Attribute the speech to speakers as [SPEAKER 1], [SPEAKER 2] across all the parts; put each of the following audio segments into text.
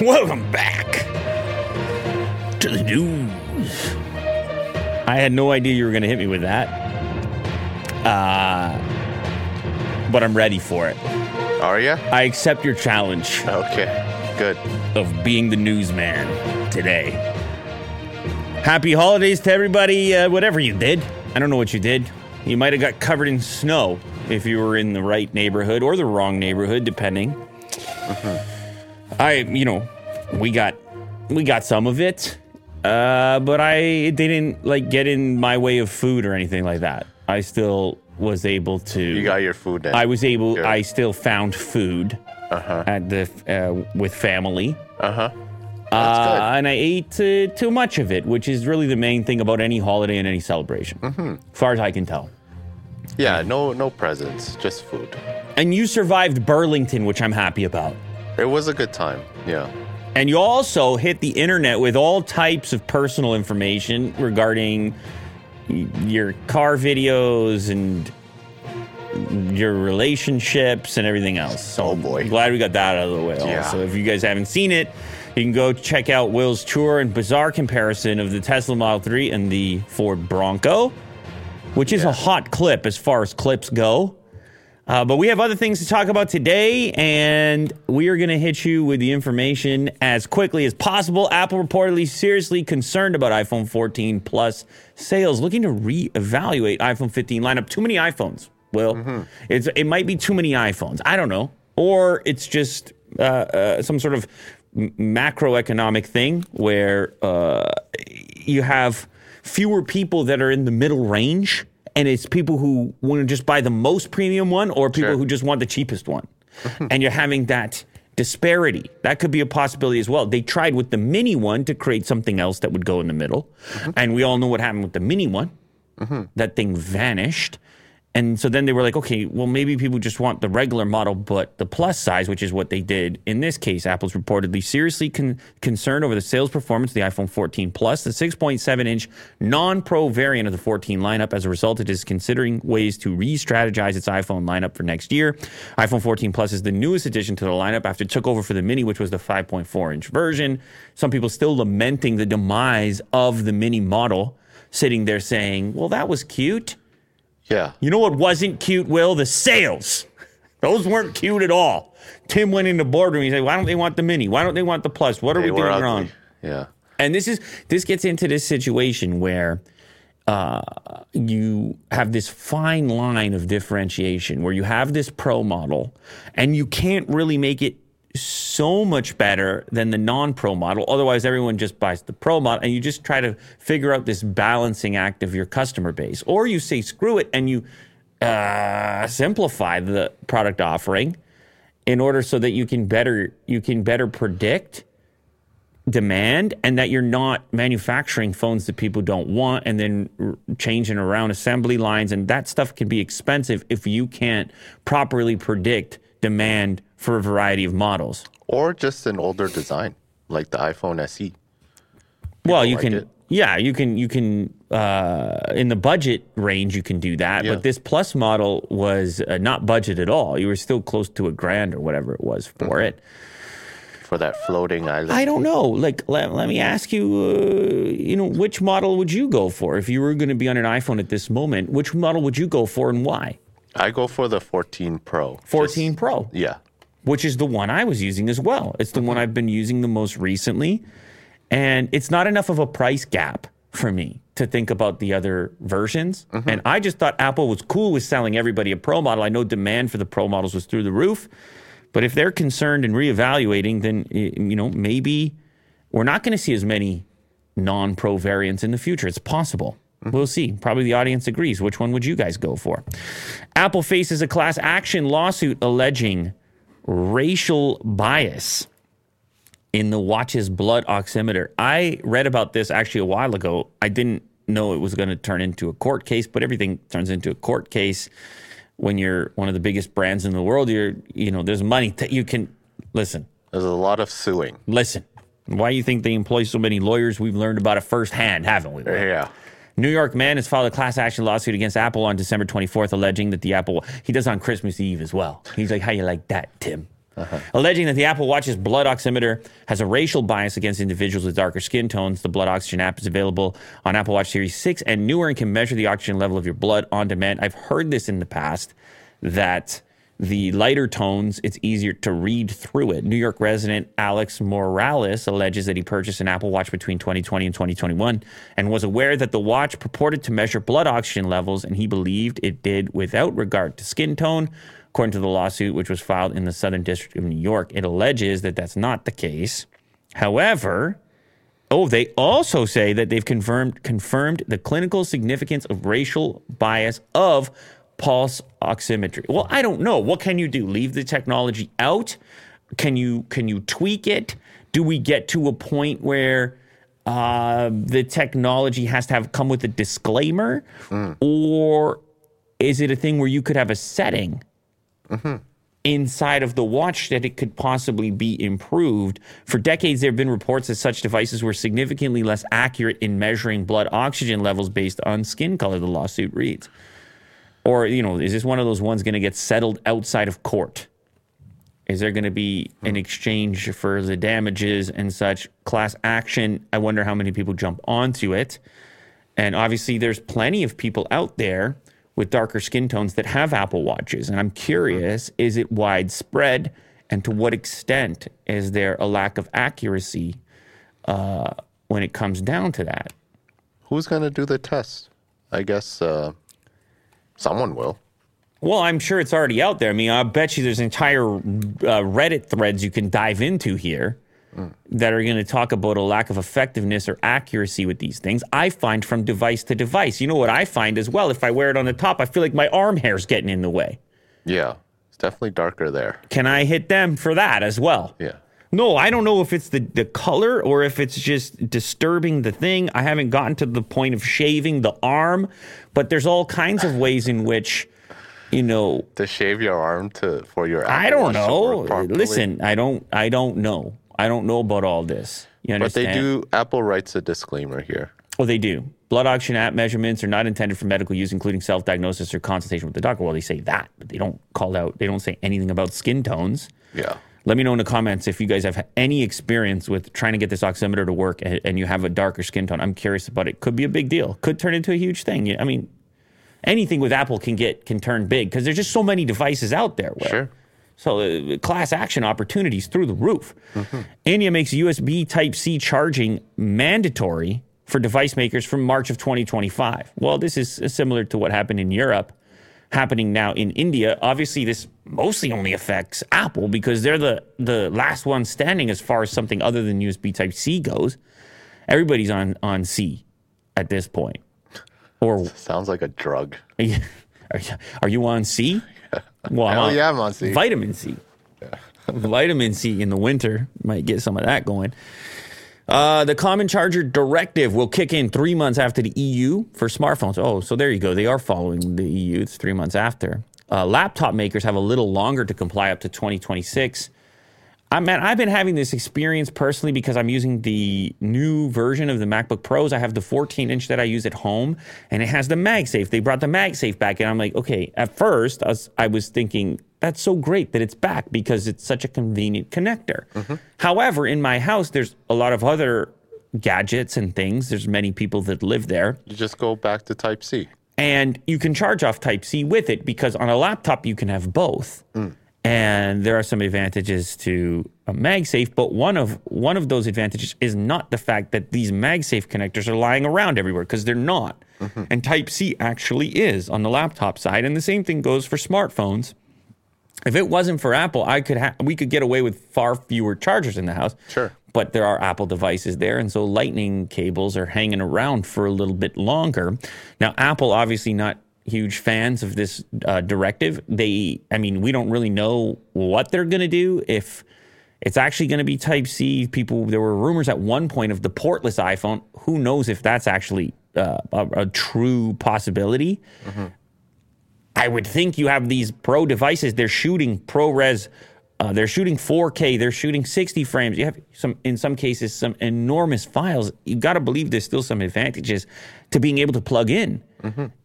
[SPEAKER 1] Welcome back to the news. I had no idea you were going to hit me with that. Uh, but I'm ready for it.
[SPEAKER 2] Are you?
[SPEAKER 1] I accept your challenge
[SPEAKER 2] Okay. Good.
[SPEAKER 1] of being the newsman today. Happy holidays to everybody, uh, whatever you did. I don't know what you did. You might have got covered in snow if you were in the right neighborhood or the wrong neighborhood, depending. I, you know, we got we got some of it, uh, but I it didn't like get in my way of food or anything like that. I still was able to.
[SPEAKER 2] You got your food then.
[SPEAKER 1] I was able.
[SPEAKER 2] Good.
[SPEAKER 1] I still found food at the uh, with family.
[SPEAKER 2] Uh huh.
[SPEAKER 1] Uh, and I ate uh, too much of it, which is really the main thing about any holiday and any celebration,
[SPEAKER 2] Mm-hmm.
[SPEAKER 1] as far as I can tell.
[SPEAKER 2] Yeah. No. No presents. Just food.
[SPEAKER 1] And you survived Burlington, which I'm happy about.
[SPEAKER 2] It was a good time. Yeah.
[SPEAKER 1] And you also hit the internet with all types of personal information regarding your car videos and your relationships and everything else. So
[SPEAKER 2] Oh, boy.
[SPEAKER 1] I'm glad we got that out of the way.
[SPEAKER 2] Yeah.
[SPEAKER 1] Also, if you guys haven't seen it, you can go check out Will's tour and bizarre comparison of the Tesla Model 3 and the Ford Bronco, which is a hot clip as far as clips go. Uh, but we have other things to talk about today, and we are going to hit you with the information as quickly as possible. Apple reportedly seriously concerned about iPhone 14 Plus sales, looking to reevaluate iPhone 15 lineup. Too many iPhones. Well, it's it might be too many iPhones. I don't know, or it's just uh, uh, some sort of m- macroeconomic thing where uh, you have fewer people that are in the middle range, and it's people who want to just buy the most premium one, or people
[SPEAKER 2] Sure.
[SPEAKER 1] who just want the cheapest one, and you're having that disparity. That could be a possibility as well. They tried with the mini one to create something else that would go in the middle, and we all know what happened with the mini one. Mm-hmm. That thing vanished. And so then they were like, okay, well, maybe people just want the regular model, but the plus size, which is what they did. In this case, Apple's reportedly seriously con- concerned over the sales performance of the iPhone 14 Plus, the 6.7 inch non pro variant of the 14 lineup. As a result, it is considering ways to re strategize its iPhone lineup for next year. iPhone 14 Plus is the newest addition to the lineup after it took over for the Mini, which was the 5.4 inch version. Some people still lamenting the demise of the Mini model, sitting there saying, well, that was cute.
[SPEAKER 2] Yeah.
[SPEAKER 1] You know what wasn't cute, Will? The sales. Those weren't cute at all. Tim went in the boardroom. He said, "Why don't they want the mini? Why don't they want the plus? What are
[SPEAKER 2] They
[SPEAKER 1] we doing
[SPEAKER 2] ugly.
[SPEAKER 1] wrong?"
[SPEAKER 2] Yeah.
[SPEAKER 1] And this is this gets into this situation where uh, you have this fine line of differentiation where you have this pro model and you can't really make it so much better than the non-pro model. Otherwise everyone just buys the pro model and you just try to figure out this balancing act of your customer base. Or you say screw it and you uh, simplify the product offering in order so that you can better you can better predict demand and that you're not manufacturing phones that people don't want and then r- changing around assembly lines. And that stuff can be expensive if you can't properly predict demand for a variety of models.
[SPEAKER 2] Or just an older design, like the iPhone. SE.
[SPEAKER 1] well, you
[SPEAKER 2] like
[SPEAKER 1] can
[SPEAKER 2] it.
[SPEAKER 1] yeah, you can you can uh in the budget range you can do that,
[SPEAKER 2] Yeah.
[SPEAKER 1] but this plus model was uh, not budget at all. You were still close to a grand or whatever it was for
[SPEAKER 2] Mm-hmm.
[SPEAKER 1] it.
[SPEAKER 2] for that floating island.
[SPEAKER 1] I don't know. Like, let, let me ask you, uh, you know, which model would you go for if you were going to be on an iPhone at this moment? Which model would you go for and why?
[SPEAKER 2] I go for the 14 Pro.
[SPEAKER 1] 14 Pro,
[SPEAKER 2] yeah.
[SPEAKER 1] Which is the one I was using as well. It's the one I've been using the most recently. And it's not enough of a price gap for me to think about the other versions. Mm-hmm. And I just thought Apple was cool with selling everybody a Pro model. I know demand for the Pro models was through the roof. But if they're concerned and reevaluating, then, you know, maybe we're not going to see as many non pro variants in the future. It's possible. Mm-hmm. We'll see. Probably the audience agrees. Which one would you guys go for? Apple faces a class action lawsuit alleging racial bias in the watch's blood oximeter. I read about this actually a while ago. I didn't know it was going to turn into a court case, but everything turns into a court case when you're one of the biggest brands in the world. You're, you know, there's money that you can listen.
[SPEAKER 2] There's a lot of suing.
[SPEAKER 1] Listen. Why do you think they employ so many lawyers? We've learned about it firsthand, haven't we?
[SPEAKER 2] Yeah.
[SPEAKER 1] New York man has filed a class action lawsuit against Apple on December 24th, alleging that the Apple he does on Christmas Eve as well. He's like, "How you like that, Tim?" Uh-huh. Alleging that the Apple Watch's blood oximeter has a racial bias against individuals with darker skin tones. The blood oxygen app is available on Apple Watch Series 6 and newer and can measure the oxygen level of your blood on demand. I've heard this in the past that the lighter tones, it's easier to read through it. New York resident Alex Morales alleges that he purchased an Apple Watch between 2020 and 2021 and was aware that the watch purported to measure blood oxygen levels, and he believed it did without regard to skin tone. According to the lawsuit, which was filed in the Southern District of New York, it alleges that that's not the case. However, Oh, they also say that they've confirmed confirmed the clinical significance of racial bias of pulse oximetry. Well, I don't know. What can you do? Leave the technology out? Can you can you tweak it? Do we get to a point where uh, the technology has to have come with a disclaimer, or is it a thing where you could have a setting inside of the watch that it could possibly be improved. For decades, there have been reports that such devices were significantly less accurate in measuring blood oxygen levels based on skin color, the lawsuit reads. Or, you know, is this one of those ones going to get settled outside of court? Is there going to be an exchange for the damages and such class action? I wonder how many people jump onto it. And obviously, there's plenty of people out there with darker skin tones that have Apple Watches. And I'm curious is it widespread? And to what extent is there a lack of accuracy uh, when it comes down to that?
[SPEAKER 2] Who's going to do the test? I guess uh, someone will.
[SPEAKER 1] Well, I'm sure it's already out there. I mean, I bet you there's entire uh, Reddit threads you can dive into here that are going to talk about a lack of effectiveness or accuracy with these things. I find from device to device. You know what I find as well? If I wear it on the top, I feel like my arm hair's getting in the way.
[SPEAKER 2] Yeah, it's definitely darker there.
[SPEAKER 1] Can I hit them for that as well?
[SPEAKER 2] Yeah.
[SPEAKER 1] No, I don't know if it's the, the color or if it's just disturbing the thing. I haven't gotten to the point of shaving the arm, but there's all kinds of ways in which, you know,
[SPEAKER 2] To shave your arm to for your
[SPEAKER 1] I don't know. Listen, I don't I don't know. I don't know about all this. You
[SPEAKER 2] but they do. Apple writes a disclaimer here.
[SPEAKER 1] Oh, they do. Blood oxygen app measurements are not intended for medical use, including self-diagnosis or consultation with the doctor. Well, they say that, but they don't call out. They don't say anything about skin tones.
[SPEAKER 2] Yeah.
[SPEAKER 1] Let me know in the comments if you guys have any experience with trying to get this oximeter to work and, and you have a darker skin tone. I'm curious about it. Could be a big deal. Could turn into a huge thing. I mean, anything with Apple can get can turn big because there's just so many devices out there. Will.
[SPEAKER 2] Sure.
[SPEAKER 1] So uh, class action opportunities through the roof. India makes USB Type C charging mandatory for device makers from March of 2025. Well, this is similar to what happened in Europe, happening now in India. Obviously, this mostly only affects Apple because they're the the last one standing as far as something other than USB Type C goes. Everybody's on on C at this point. Or
[SPEAKER 2] Sounds like a drug.
[SPEAKER 1] are you, are you, are you on C? Well, I'm on-
[SPEAKER 2] yeah, I'm on C.
[SPEAKER 1] Vitamin C. Vitamin C in the winter might get some of that going. Uh, the Common Charger Directive will kick in three months after the EU for smartphones. Oh, so there you go. They are following the EU. It's three months after. Uh, laptop makers have a little longer to comply up to 2026. I man, I've been having this experience personally because I'm using the new version of the MacBook Pros. I have the 14 inch that I use at home, and it has the MagSafe. They brought the MagSafe back, and I'm like, okay. At first, I was, I was thinking that's so great that it's back because it's such a convenient connector. Mm-hmm. However, in my house, there's a lot of other gadgets and things. There's many people that live there.
[SPEAKER 2] You just go back to Type C.
[SPEAKER 1] And you can charge off Type C with it because on a laptop you can have both. Mm. And there are some advantages to a MagSafe, but one of one of those advantages is not the fact that these MagSafe connectors are lying around everywhere because they're not. Mm-hmm. And Type C actually is on the laptop side, and the same thing goes for smartphones. If it wasn't for Apple, I could ha- we could get away with far fewer chargers in the house.
[SPEAKER 2] Sure.
[SPEAKER 1] But there are Apple devices there, and so lightning cables are hanging around for a little bit longer. Now, Apple obviously not huge fans of this uh, directive. They, I mean, we don't really know what they're going to do if it's actually going to be Type C. People, there were rumors at one point of the portless iPhone. Who knows if that's actually uh, a, a true possibility? I would think you have these pro devices, they're shooting ProRes Uh, they're shooting 4K. They're shooting 60 frames. You have some, in some cases, some enormous files. You've got to believe there's still some advantages to being able to plug in.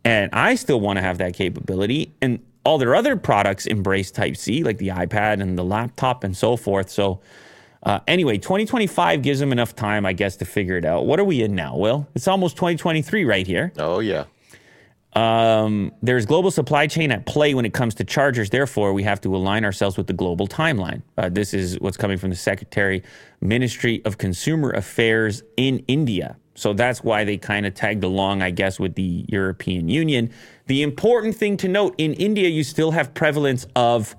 [SPEAKER 1] And I still want to have that capability. And all their other products embrace Type C, like the iPad and the laptop and so forth. So, uh, anyway, 2025 gives them enough time, I guess, to figure it out. What are we in now, Will? It's almost 2023 right here.
[SPEAKER 2] Oh yeah.
[SPEAKER 1] Um, there's global supply chain at play when it comes to chargers. Therefore, we have to align ourselves with the global timeline. Uh, this is what's coming from the Secretary, Ministry of Consumer Affairs in India. So that's why they kind of tagged along, I guess, with the European Union. The important thing to note in India, you still have prevalence of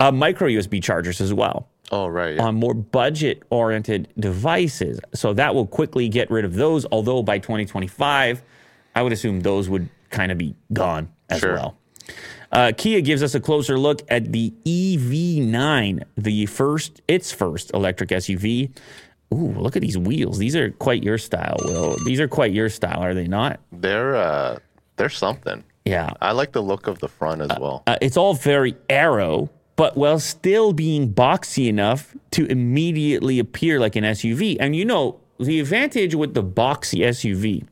[SPEAKER 1] uh, micro USB chargers as well
[SPEAKER 2] Oh right. Yeah.
[SPEAKER 1] on more budget oriented devices. So that will quickly get rid of those. Although by 2025, I would assume those would kind of be gone as
[SPEAKER 2] Sure.
[SPEAKER 1] well. Uh, Kia gives us a closer look at the EV9, the first, its first electric SUV. Ooh, look at these wheels. These are quite your style, Will. These are quite your style, are they not?
[SPEAKER 2] they're uh, they're something.
[SPEAKER 1] Yeah.
[SPEAKER 2] I like the look of the front as well.
[SPEAKER 1] Uh, it's all very aero, but while still being boxy enough to immediately appear like an SUV. And you know, the advantage with the boxy SUV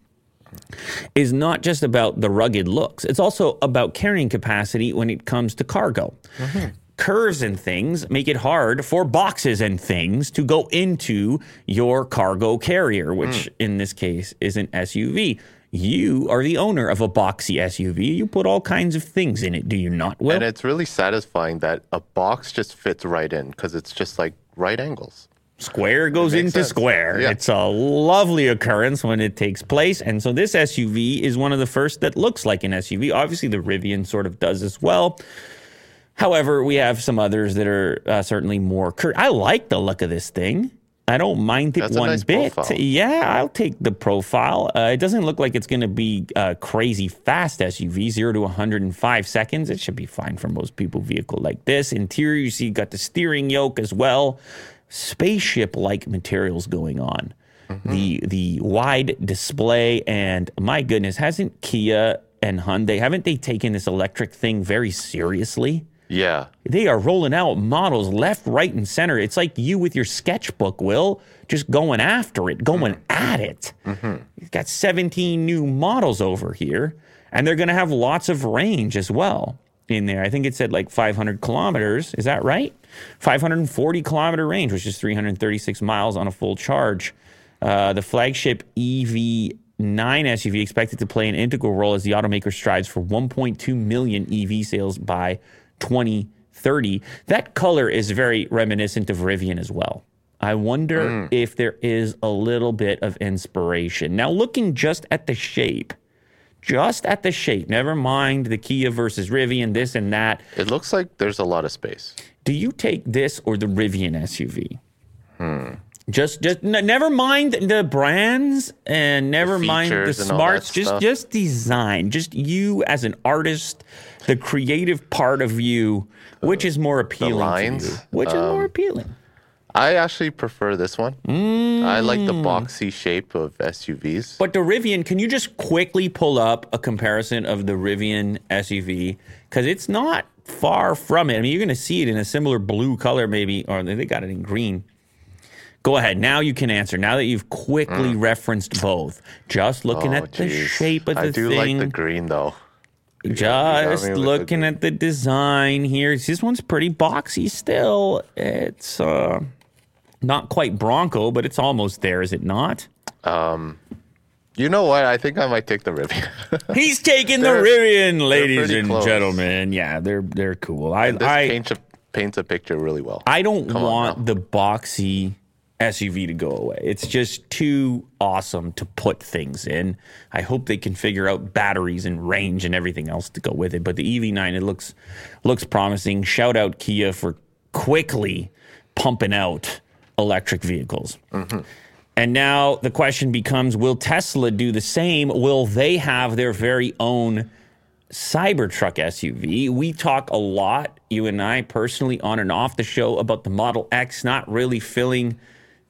[SPEAKER 1] is not just about the rugged looks, it's also about carrying capacity when it comes to cargo. Mm-hmm. Curves and things make it hard for boxes and things to go into your cargo carrier, which mm. in this case is an SUV. You are the owner of a boxy SUV. You put all kinds of things in it, do you not, Will?
[SPEAKER 2] and it's really satisfying that a box just fits right in because it's just like right angles.
[SPEAKER 1] Square goes into
[SPEAKER 2] sense.
[SPEAKER 1] square.
[SPEAKER 2] Yeah.
[SPEAKER 1] It's a lovely occurrence when it takes place. And so this SUV is one of the first that looks like an SUV. Obviously, the Rivian sort of does as well. However, we have some others that are uh, certainly more curt. I like the look of this thing. I don't mind it
[SPEAKER 2] That's
[SPEAKER 1] one
[SPEAKER 2] nice
[SPEAKER 1] bit.
[SPEAKER 2] profile.
[SPEAKER 1] Yeah, I'll take the profile. Uh, it doesn't look like it's going to be a crazy fast SUV, zero to 105 seconds. It should be fine for most people. Vehicle like this. Interior, you see, got the steering yoke as well. Spaceship-like materials going on. Mm-hmm. The the wide display and my goodness, hasn't Kia and Hyundai haven't they taken this electric thing very seriously?
[SPEAKER 2] Yeah.
[SPEAKER 1] They are rolling out models left, right, and center. It's like you with your sketchbook, Will, just going after it, going mm-hmm. at it. Mm-hmm. You've got 17 new models over here, and they're going to have lots of range as well in there. I think it said like 500 kilometers. Is that right? 540 kilometer range, which is 336 miles on a full charge. Uh, the flagship EV9 SUV expected to play an integral role as the automaker strives for 1.2 million EV sales by 2030. That color is very reminiscent of Rivian as well. I wonder if there is a little bit of inspiration. Now, looking just at the shape, just at the shape, never mind the Kia versus Rivian, this and that.
[SPEAKER 2] It looks like there's a lot of space.
[SPEAKER 1] Do you take this or the Rivian SUV? Hmm. Just, just n- never mind the brands and never mind the
[SPEAKER 2] all that
[SPEAKER 1] smarts. Just,
[SPEAKER 2] stuff.
[SPEAKER 1] just design. Just you as an artist, the creative part of you, uh, which is more appealing to
[SPEAKER 2] lines,
[SPEAKER 1] you? Which is more um, appealing?
[SPEAKER 2] I actually prefer this one. I like
[SPEAKER 1] Mm.
[SPEAKER 2] the boxy shape of SUVs.
[SPEAKER 1] But the Rivian, can you just quickly pull up a comparison of the Rivian SUV? Because it's not far from it. I mean, you're going to see it in a similar blue color, maybe, or they got it in green. Go ahead. Now you can answer. Now that you've quickly referenced both, just looking
[SPEAKER 2] Oh,
[SPEAKER 1] at the shape of the thing.
[SPEAKER 2] I do
[SPEAKER 1] thing,
[SPEAKER 2] like the green though.
[SPEAKER 1] just
[SPEAKER 2] the
[SPEAKER 1] looking at the design here. This one's pretty boxy still. It's uh, not quite Bronco, but it's almost there, is it not?
[SPEAKER 2] Um, You know what? I think I might take the Rivian.
[SPEAKER 1] He's taking the Rivian, ladies and
[SPEAKER 2] close.
[SPEAKER 1] gentlemen. Yeah, they're they're cool. I
[SPEAKER 2] this
[SPEAKER 1] I
[SPEAKER 2] paints a paints a picture really well.
[SPEAKER 1] I don't
[SPEAKER 2] Come
[SPEAKER 1] want the boxy SUV to go away. It's just too awesome to put things in. I hope they can figure out batteries and range and everything else to go with it. But the EV9 it looks looks promising. Shout out Kia for quickly pumping out electric vehicles. And now the question becomes will Tesla do the same? Will they have their very own Cybertruck SUV? We talk a lot, you and I personally, on and off the show about the Model X not really filling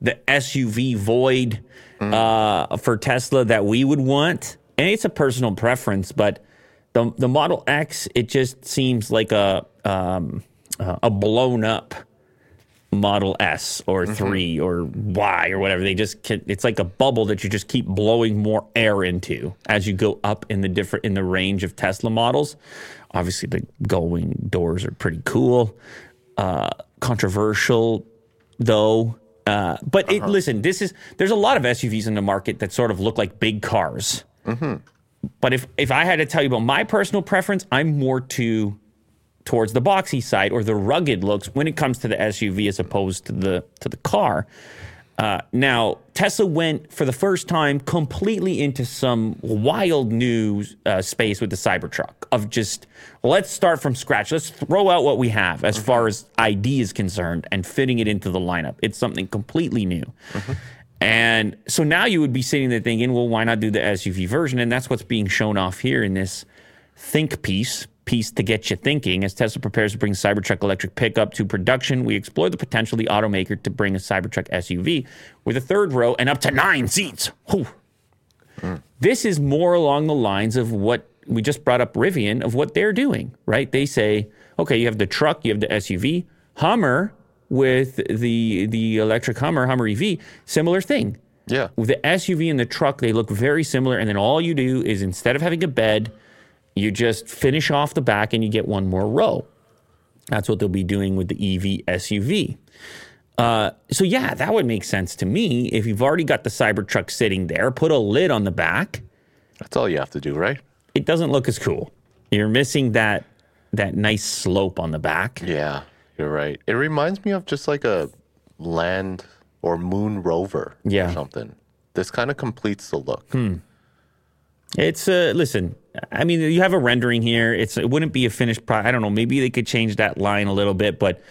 [SPEAKER 1] the SUV void uh, for Tesla that we would want. And it's a personal preference, but the, the Model X, it just seems like a, um, a blown up Model S or 3 or Y or whatever. They just can, it's like a bubble that you just keep blowing more air into as you go up in the different in the range of Tesla models. Obviously, the going doors are pretty cool. Uh, controversial though. Uh, but it, listen, this is there's a lot of SUVs in the market that sort of look like big cars. But if if I had to tell you about my personal preference, I'm more to towards the boxy side or the rugged looks when it comes to the SUV as opposed to the to the car. Uh, now Tesla went for the first time completely into some wild new uh, space with the Cybertruck of just let's start from scratch. Let's throw out what we have as far as ID is concerned and fitting it into the lineup. It's something completely new. And so now you would be sitting there thinking, well, why not do the SUV version? And that's what's being shown off here in this think piece, piece to get you thinking. As Tesla prepares to bring Cybertruck electric pickup to production, we explore the potential of the automaker to bring a Cybertruck SUV with a third row and up to nine seats. Whew. Hmm. This is more along the lines of what we just brought up Rivian of what they're doing, right? They say, okay, you have the truck, you have the SUV, Hummer with the the electric Hummer, Hummer EV, similar thing.
[SPEAKER 2] Yeah.
[SPEAKER 1] With the SUV and the truck, they look very similar. And then all you do is instead of having a bed, you just finish off the back and you get one more row. That's what they'll be doing with the EV SUV. Uh, so yeah, that would make sense to me. If you've already got the Cybertruck sitting there, put a lid on the back.
[SPEAKER 2] That's all you have to do, right?
[SPEAKER 1] It doesn't look as cool. You're missing that that nice slope on the back.
[SPEAKER 2] Yeah, you're right. It reminds me of just like a land or moon rover
[SPEAKER 1] Yeah.
[SPEAKER 2] or something. This kind of completes the look.
[SPEAKER 1] It's uh listen, I mean you have a rendering here. It's it wouldn't be a finished product. I don't know, maybe they could change that line a little bit, but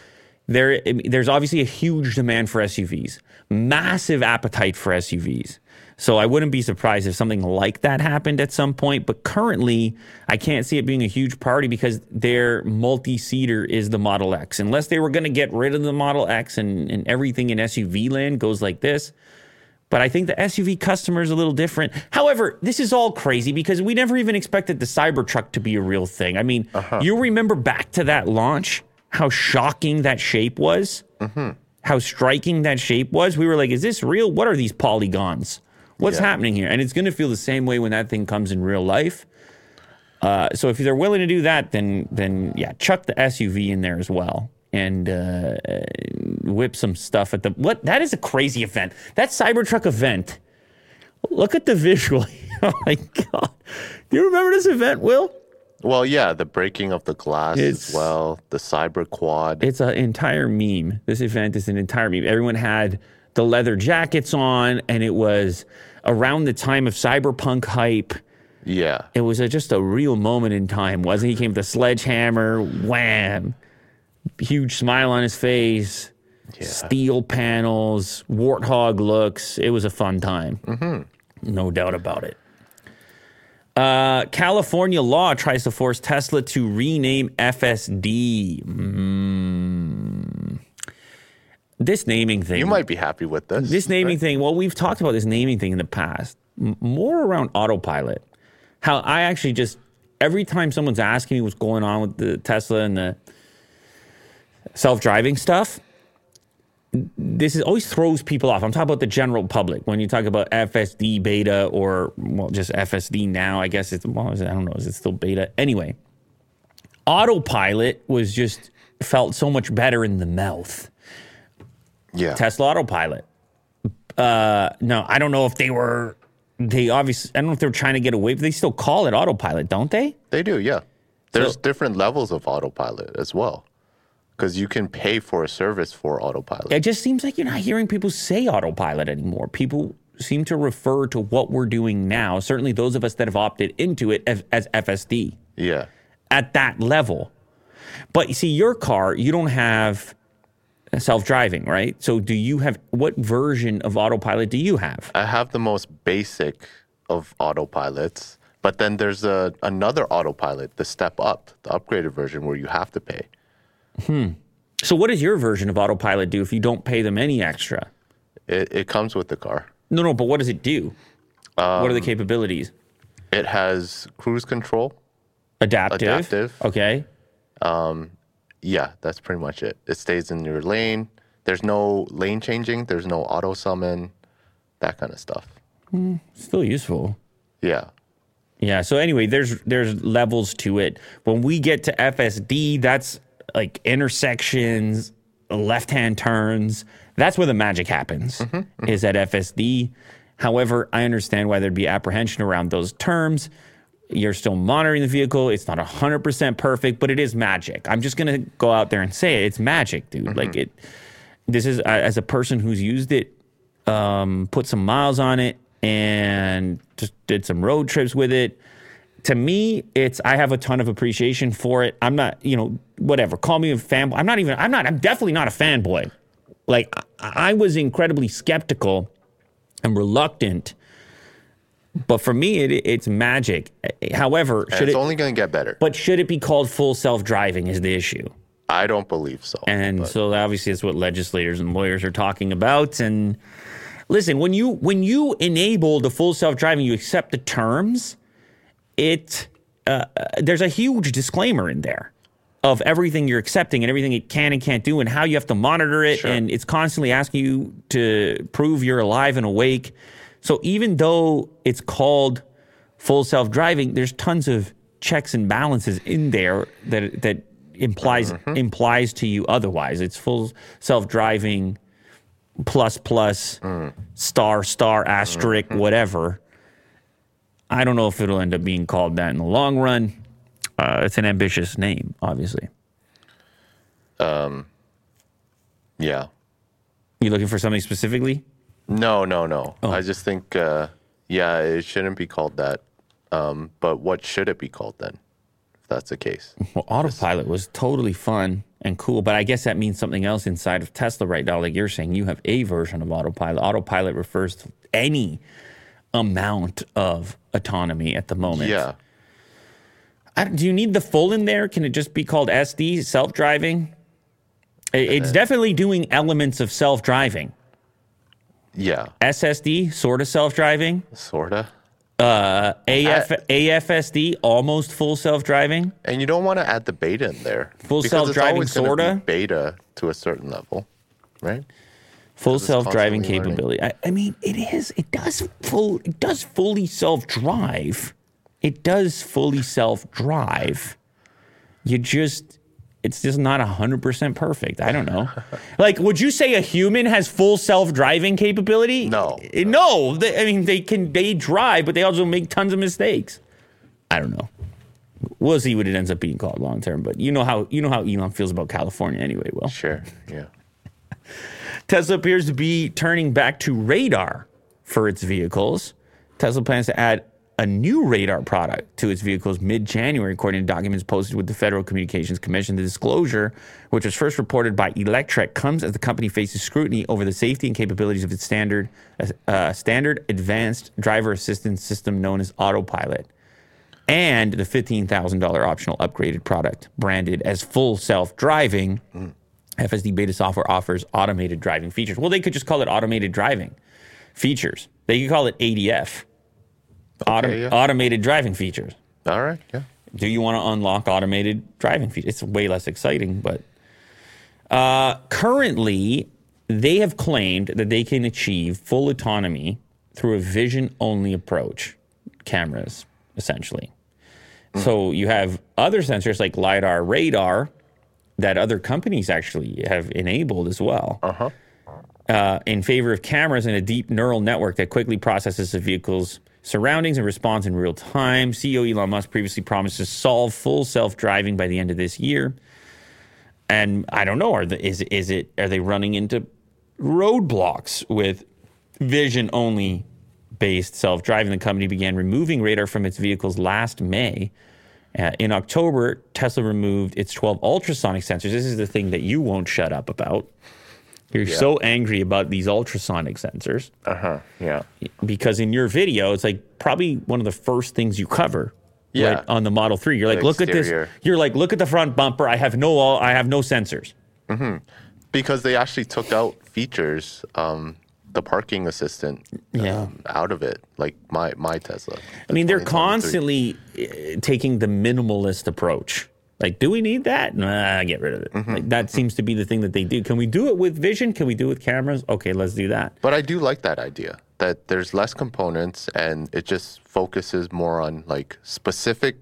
[SPEAKER 1] there there's obviously a huge demand for SUVs. Massive appetite for SUVs. So I wouldn't be surprised if something like that happened at some point, but currently I can't see it being a huge priority because their multi-seater is the Model X. Unless they were going to get rid of the Model X and, and everything in SUV land goes like this, but I think the SUV customer is a little different. However, this is all crazy because we never even expected the Cybertruck to be a real thing. I mean, you remember back to that launch, how shocking that shape was, how striking that shape was. We were like, is this real? What are these polygons? What's
[SPEAKER 2] Yeah.
[SPEAKER 1] happening here? And it's going to feel the same way when that thing comes in real life. Uh, so if they're willing to do that, then then yeah, chuck the SUV in there as well and uh, whip some stuff at the what? That is a crazy event. That Cybertruck event. Look at the visual. oh my god! Do you remember this event, Will?
[SPEAKER 2] Well, yeah, the breaking of the glass
[SPEAKER 1] It's-
[SPEAKER 2] as well, the cyber quad.
[SPEAKER 1] It's an entire meme. This event is an entire meme. Everyone had the leather jackets on, and it was around the time of cyberpunk hype.
[SPEAKER 2] yeah.
[SPEAKER 1] It was a, just a real moment in time, wasn't he? He came with a sledgehammer, wham, huge smile on his face, steel panels, warthog looks. It was a fun time. No doubt about it. Uh, California law tries to force Tesla to rename FSD. Mm. This naming thing.
[SPEAKER 2] You might be happy with this.
[SPEAKER 1] This naming thing, well, we've talked about this naming thing in the past, m- more around autopilot. How I actually just, every time someone's asking me what's going on with the Tesla and the self driving stuff, this is always throws people off. I'm talking about the general public. When you talk about FSD beta or, well, just FSD now, I guess it's, well, I don't know, is it still beta? Anyway, autopilot was just felt so much better in the mouth.
[SPEAKER 2] Yeah.
[SPEAKER 1] Tesla Autopilot. Uh, no, I don't know if they were. They obviously, I don't know if they were trying to get away. But they still call it autopilot, don't they?
[SPEAKER 2] They do, yeah. There's
[SPEAKER 1] So-
[SPEAKER 2] different levels of autopilot as well. Because you can pay for a service for autopilot.
[SPEAKER 1] It just seems like you're not hearing people say autopilot anymore. People seem to refer to what we're doing now. Certainly, those of us that have opted into it as, FSD
[SPEAKER 2] yeah.
[SPEAKER 1] at that level. But you see, your car, you don't have self driving, right? So, do you have what version of autopilot do you have?
[SPEAKER 2] I have the most basic of autopilots, but then there's a another autopilot, the step up, the upgraded version where you have to pay.
[SPEAKER 1] So, what does your version of autopilot do if you don't pay them any extra?
[SPEAKER 2] It, it comes with the car.
[SPEAKER 1] No, no, but what does it do? what are
[SPEAKER 2] Um,
[SPEAKER 1] the capabilities?
[SPEAKER 2] It has cruise control.
[SPEAKER 1] Adaptive.
[SPEAKER 2] adaptive.
[SPEAKER 1] Okay.
[SPEAKER 2] Um, Yeah, that's pretty much it. It stays in your lane. There's no lane changing. There's no auto summon, that kind of stuff.
[SPEAKER 1] Still useful.
[SPEAKER 2] Yeah.
[SPEAKER 1] Yeah. So anyway, there's there's levels to it. When we get to FSD, that's like intersections, left hand turns. That's where the magic happens. Is at FSD. However, I understand why there'd be apprehension around those terms. You're still monitoring the vehicle. It's not 100% perfect, but it is magic. I'm just going to go out there and say it. It's magic, dude. Like it this is uh, as a person who's used it um, put some miles on it and just did some road trips with it. To me, it's I have a ton of appreciation for it. I'm not, you know, whatever. Call me a fanboy. I'm not even. I'm not. I'm definitely not a fanboy. Like I, I was incredibly skeptical and reluctant. But for me, it, it's magic. However, should
[SPEAKER 2] it's
[SPEAKER 1] it?
[SPEAKER 2] only going to get better.
[SPEAKER 1] but should it be called full self driving? Is the issue.
[SPEAKER 2] I don't believe so.
[SPEAKER 1] And
[SPEAKER 2] but-
[SPEAKER 1] so obviously it's what legislators and lawyers are talking about. And listen, when you when you enable the full self driving, you accept the terms. It uh, uh, there's a huge disclaimer in there of everything you're accepting and everything it can and can't do and how you have to monitor it.
[SPEAKER 2] Sure.
[SPEAKER 1] And it's constantly asking you to prove you're alive and awake. So even though it's called full self driving, there's tons of checks and balances in there that that implies implies to you otherwise. It's full self driving plus plus star star asterisk whatever. I don't know if it'll end up being called that in the long run. Uh, it's an ambitious name, obviously.
[SPEAKER 2] Um, yeah.
[SPEAKER 1] You looking for something specifically?
[SPEAKER 2] No, no, no.
[SPEAKER 1] Oh.
[SPEAKER 2] I just think, uh, yeah, it shouldn't be called that. Um, but what should it be called then? If that's the case.
[SPEAKER 1] Well, autopilot was totally fun and cool, but I guess that means something else inside of Tesla right now. Like you're saying, you have a version of autopilot. Autopilot refers to any amount of autonomy at the moment.
[SPEAKER 2] Yeah.
[SPEAKER 1] I, do you need the full in there? Can it just be called SD, self driving? It's uh, definitely doing elements of self driving.
[SPEAKER 2] Yeah.
[SPEAKER 1] SSD, sort of self driving.
[SPEAKER 2] Sorta.
[SPEAKER 1] AF, uh, AFSD, almost full self driving.
[SPEAKER 2] And you don't want to add the beta in there.
[SPEAKER 1] Full
[SPEAKER 2] it's always
[SPEAKER 1] sorta?
[SPEAKER 2] be Beta to a certain level, right?
[SPEAKER 1] Full self driving capability. I, I mean, it is. It does full. It does fully self drive. It does fully self drive. You just. It's just not hundred percent perfect. I don't know. like, would you say a human has full self driving capability?
[SPEAKER 2] No.
[SPEAKER 1] Eh, No. They, I mean, they can. They drive, but they also make tons of mistakes. I don't know. We'll see what it ends up being called long term. But you know how you know how Elon feels about California anyway. Will.
[SPEAKER 2] Sure. Yeah.
[SPEAKER 1] Tesla appears to be turning back to radar for its vehicles. Tesla plans to add a new radar product to its vehicles mid January, according to documents posted with the Federal Communications Commission. The disclosure, which was first reported by Electrek, comes as the company faces scrutiny over the safety and capabilities of its standard, uh, standard advanced driver assistance system known as Autopilot and the $15,000 optional upgraded product branded as full self driving. FSD beta software offers automated driving features. Well, they could just call it automated driving features. They could call it ADF, Autom-
[SPEAKER 2] yeah.
[SPEAKER 1] automated driving features.
[SPEAKER 2] All right. Yeah.
[SPEAKER 1] Do you want to unlock automated driving features? It's way less exciting, but uh, currently they have claimed that they can achieve full autonomy through a vision only approach, cameras, essentially. So you have other sensors like LiDAR, radar that other companies actually have enabled as well
[SPEAKER 2] Uh-huh.
[SPEAKER 1] uh, in favor of cameras and a deep neural network that quickly processes the vehicle's surroundings and responds in real time. CEO Elon Musk previously promised to solve full self-driving by the end of this year. And I don't know, are the, is is it are they running into roadblocks with vision only based self-driving? The company began removing radar from its vehicles last May. Uh, in October, Tesla removed its 12 ultrasonic sensors. This is the thing that you won't shut up about. You're so angry about these ultrasonic sensors
[SPEAKER 2] Uh huh. Yeah.
[SPEAKER 1] because in your video, it's like probably one of the first things you cover.
[SPEAKER 2] Yeah.
[SPEAKER 1] right, on the Model 3. You're like,
[SPEAKER 2] The
[SPEAKER 1] look at this. You're like, look at the front bumper. I have no I have no sensors.
[SPEAKER 2] Because they actually took out features, um, the parking assistant,
[SPEAKER 1] Yeah.
[SPEAKER 2] um, out of it, like my my Tesla.
[SPEAKER 1] I mean, they're constantly uh, taking the minimalist approach Like, do we need that? Nah, get rid of it. Like that seems to be the thing that they do. Can we do it with vision? Can we do it with cameras? Okay, let's do that.
[SPEAKER 2] But I do like that idea that there's less components and it just focuses more on like specific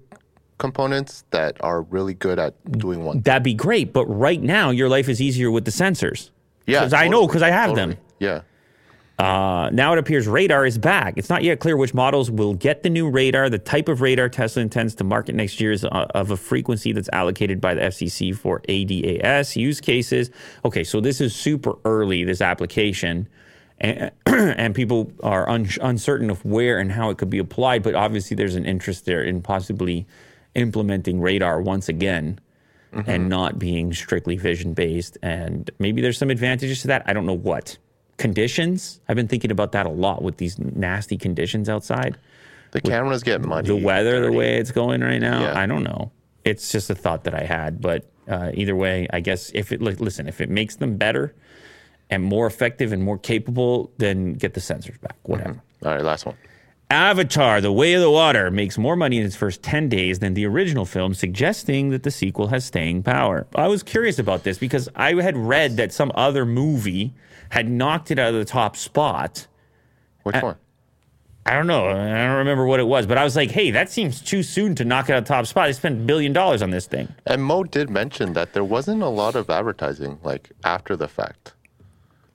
[SPEAKER 2] components that are really good at doing one.
[SPEAKER 1] That'd be great. But right now, your life is easier with the sensors.
[SPEAKER 2] Yeah,
[SPEAKER 1] because I know because I have
[SPEAKER 2] totally.
[SPEAKER 1] them.
[SPEAKER 2] Yeah.
[SPEAKER 1] Uh, now it appears radar is back. It's not yet clear which models will get the new radar. The type of radar Tesla intends to market next year is uh, of a frequency that's allocated by the FCC for ADAS use cases. Okay, so this is super early, this application. And, and people are un- uncertain of where and how it could be applied, but obviously there's an interest there in possibly implementing radar once again and not being strictly vision based. And maybe there's some advantages to that. I don't know what. Conditions. I've been thinking about that a lot with these nasty conditions outside.
[SPEAKER 2] The cameras get muddy.
[SPEAKER 1] The weather, the way it's going right now,
[SPEAKER 2] Yeah.
[SPEAKER 1] I don't know. It's just a thought that I had. But uh, either way, I guess if it, listen, if it makes them better and more effective and more capable, then get the sensors back, whatever.
[SPEAKER 2] All right, last one.
[SPEAKER 1] Avatar, The Way of the Water, makes more money in its first 10 days than the original film, suggesting that the sequel has staying power. I was curious about this because I had read that some other movie had knocked it out of the top spot.
[SPEAKER 2] Which one?
[SPEAKER 1] I don't know. I don't remember what it was, but I was like, hey, that seems too soon to knock it out of the top spot. They spent a billion dollars on this thing.
[SPEAKER 2] And Mo did mention that there wasn't a lot of advertising like after the fact.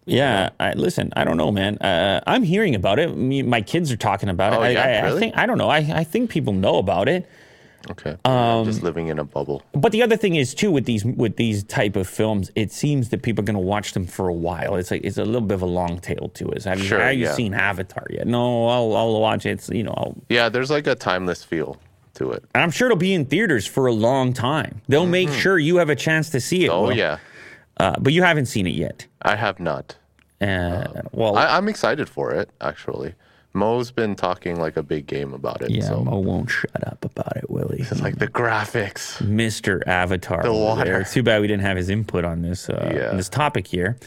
[SPEAKER 1] Yeah, I, listen, I don't know, man. Uh, I'm hearing about it. Me, my kids are talking about it.
[SPEAKER 2] Oh,
[SPEAKER 1] I,
[SPEAKER 2] yeah?
[SPEAKER 1] I, I
[SPEAKER 2] Really?
[SPEAKER 1] think I don't know. I, I think people know about it.
[SPEAKER 2] Okay.
[SPEAKER 1] Um,
[SPEAKER 2] just living in a bubble.
[SPEAKER 1] But the other thing is too with these with these type of films, it seems that people are going to watch them for a while. It's like it's a little bit of a long tail to it. Have you,
[SPEAKER 2] Sure,
[SPEAKER 1] have you
[SPEAKER 2] yeah.
[SPEAKER 1] seen Avatar yet? No, I'll, I'll watch it. It's, you know, I'll,
[SPEAKER 2] Yeah, there's like a timeless feel to it.
[SPEAKER 1] I'm sure it'll be in theaters for a long time. They'll make sure you have a chance to see it.
[SPEAKER 2] Mm-hmm. Oh
[SPEAKER 1] Will.
[SPEAKER 2] yeah,
[SPEAKER 1] uh, but you haven't seen it yet.
[SPEAKER 2] I have not.
[SPEAKER 1] Uh, well,
[SPEAKER 2] I, I'm excited for it actually. Mo's been talking like a big game about it.
[SPEAKER 1] yeah,
[SPEAKER 2] so
[SPEAKER 1] Mo won't shut up about it, Willie.
[SPEAKER 2] it's like the graphics.
[SPEAKER 1] Mr. Avatar.
[SPEAKER 2] The water.
[SPEAKER 1] there. Too bad we didn't have his input on this uh,
[SPEAKER 2] Yeah.
[SPEAKER 1] on this topic here.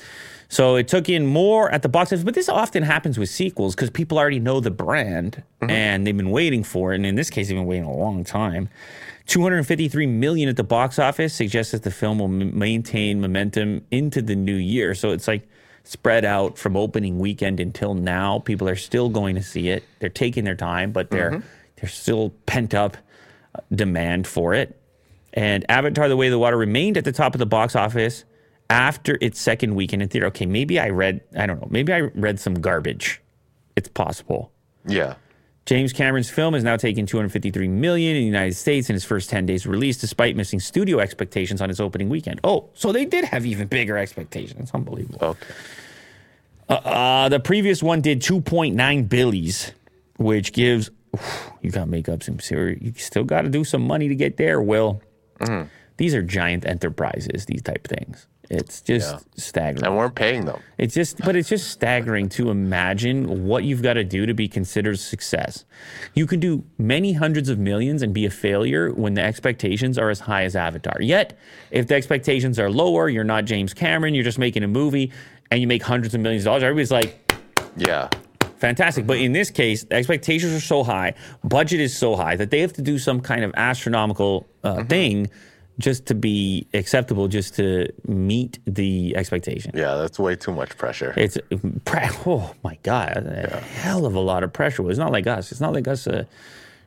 [SPEAKER 1] So it took in more at the box office, but this often happens with sequels because people already know the brand
[SPEAKER 2] Mm-hmm.
[SPEAKER 1] and they've been waiting for it. And in this case, they've been waiting a long time. 253 million at the box office suggests that the film will m- maintain momentum into the new year. So it's like spread out from opening weekend until now. People are still going to see it. They're taking their time, but they're
[SPEAKER 2] Mm-hmm.
[SPEAKER 1] there's still pent up uh, demand for it. And Avatar: The Way of the Water remained at the top of the box office after its second weekend in theater. Okay, maybe I read I don't know. Maybe I read some garbage. It's possible.
[SPEAKER 2] Yeah.
[SPEAKER 1] James Cameron's film has now taken 253 million in the United States in its first 10 days of release, despite missing studio expectations on its opening weekend. Oh, so they did have even bigger expectations. It's unbelievable.
[SPEAKER 2] Okay.
[SPEAKER 1] Uh, the previous one did 2.9 billies, which gives you got to make up some serious. You still got to do some money to get there. Will these are giant enterprises? These type things. It's just
[SPEAKER 2] Yeah.
[SPEAKER 1] staggering.
[SPEAKER 2] And we're paying them.
[SPEAKER 1] It's just, but it's just staggering to imagine what you've got to do to be considered success. You can do many hundreds of millions and be a failure when the expectations are as high as Avatar. Yet, if the expectations are lower, you're not James Cameron, you're just making a movie and you make hundreds of millions of dollars. Everybody's like,
[SPEAKER 2] Yeah.
[SPEAKER 1] fantastic. But in this case, the expectations are so high, budget is so high that they have to do some kind of astronomical uh, thing just to be acceptable, just to meet the expectation.
[SPEAKER 2] Yeah. That's way too much pressure.
[SPEAKER 1] It's oh my god, a hell of a lot of pressure. It's not like us. It's not like us uh,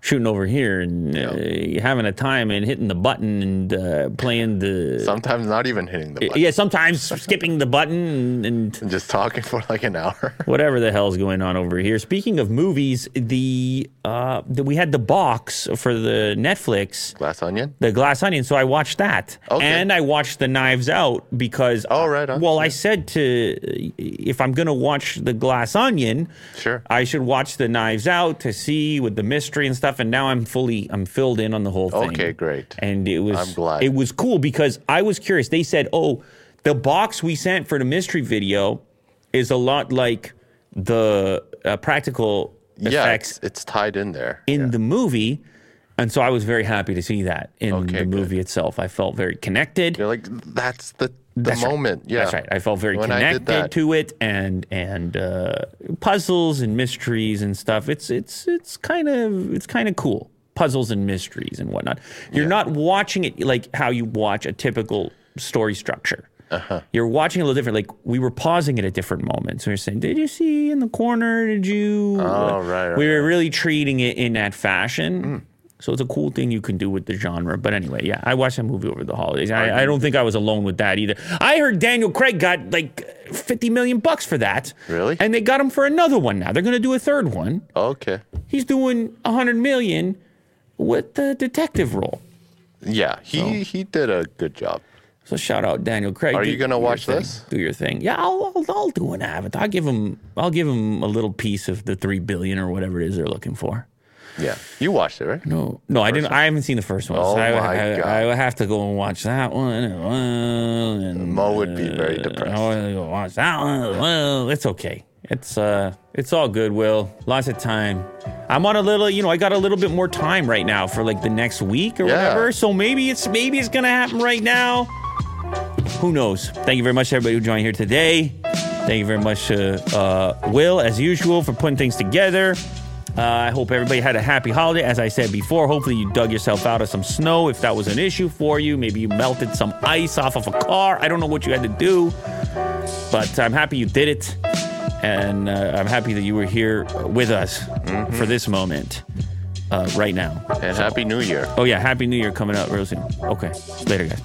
[SPEAKER 1] shooting over here and uh, having a time and hitting the button and uh, playing the.
[SPEAKER 2] Sometimes not even hitting the button.
[SPEAKER 1] yeah, sometimes skipping the button and, and
[SPEAKER 2] And just talking for like an hour.
[SPEAKER 1] whatever the hell's going on over here. Speaking of movies, the, uh, the we had the box for the Netflix.
[SPEAKER 2] Glass onion.
[SPEAKER 1] The Glass Onion, so I watched that,
[SPEAKER 2] Okay.
[SPEAKER 1] and I watched the Knives Out because.
[SPEAKER 2] Oh, right on.
[SPEAKER 1] Well, I said to if I'm going to watch the Glass Onion,
[SPEAKER 2] Sure.
[SPEAKER 1] I should watch the Knives Out to see with the mystery and stuff. And now I'm fully, I'm filled in on the whole thing.
[SPEAKER 2] Okay, great.
[SPEAKER 1] And it was,
[SPEAKER 2] I'm glad.
[SPEAKER 1] it was cool because I was curious. They said, "Oh, the box we sent for the mystery video is a lot like the uh, practical
[SPEAKER 2] Yeah.
[SPEAKER 1] effects
[SPEAKER 2] It's, it's tied in there.
[SPEAKER 1] in
[SPEAKER 2] yeah.
[SPEAKER 1] the movie." And so I was very happy to see that in
[SPEAKER 2] Okay,
[SPEAKER 1] the
[SPEAKER 2] good.
[SPEAKER 1] movie itself. I felt very connected.
[SPEAKER 2] You're like, that's the, the
[SPEAKER 1] That's right.
[SPEAKER 2] moment. Yeah.
[SPEAKER 1] That's right. I felt very
[SPEAKER 2] When
[SPEAKER 1] connected to it, and and uh, puzzles and mysteries and stuff. It's it's it's kind of it's kind of cool. puzzles and mysteries and whatnot. You're not watching it like how you watch a typical story structure.
[SPEAKER 2] Uh-huh.
[SPEAKER 1] You're watching a little different. Like we were pausing it at different moments. We were saying, "Did you see in the corner? Did you?"
[SPEAKER 2] Oh, right, right,
[SPEAKER 1] we were really treating it in that fashion.
[SPEAKER 2] Hmm.
[SPEAKER 1] So it's a cool thing you can do with the genre. But anyway, yeah, I watched that movie over the holidays. I, I don't think I was alone with that either. I heard Daniel Craig got like 50 million bucks for that.
[SPEAKER 2] Really?
[SPEAKER 1] And they got him for another one now. They're going to do a third one.
[SPEAKER 2] Okay.
[SPEAKER 1] He's doing 100 million with the detective role.
[SPEAKER 2] Yeah, he he did a good job.
[SPEAKER 1] So shout out Daniel Craig.
[SPEAKER 2] Are
[SPEAKER 1] Do-
[SPEAKER 2] you gonna watch
[SPEAKER 1] thing.
[SPEAKER 2] this?
[SPEAKER 1] Do your thing. Yeah, I'll, I'll I'll do an Avatar. I'll give him I'll give him a little piece of the three billion or whatever it is they're looking for.
[SPEAKER 2] Yeah, you watched it, right?
[SPEAKER 1] No, no, I didn't. I haven't seen the first one.
[SPEAKER 2] Oh
[SPEAKER 1] so I,
[SPEAKER 2] my
[SPEAKER 1] I,
[SPEAKER 2] God.
[SPEAKER 1] I would have to go and watch that one. And, well, and,
[SPEAKER 2] Mo would be very
[SPEAKER 1] uh,
[SPEAKER 2] depressed.
[SPEAKER 1] I want to go watch that one. Well, it's okay. It's uh, it's all good. Will lots of time. I'm on a little, you know, I got a little bit more time right now for like the next week or
[SPEAKER 2] Yeah.
[SPEAKER 1] whatever. So maybe it's maybe it's gonna happen right now. Who knows? Thank you very much, everybody who joined here today. Thank you very much to uh, Will, as usual, for putting things together. Uh, I hope everybody had a happy holiday. As I said before, hopefully you dug yourself out of some snow if that was an issue for you. Maybe you melted some ice off of a car. I don't know what you had to do, but I'm happy you did it. And uh, I'm happy that you were here with us for this moment uh, right now.
[SPEAKER 2] And Happy New Year.
[SPEAKER 1] Oh, yeah. Happy New Year coming up real soon. Okay. Later, guys.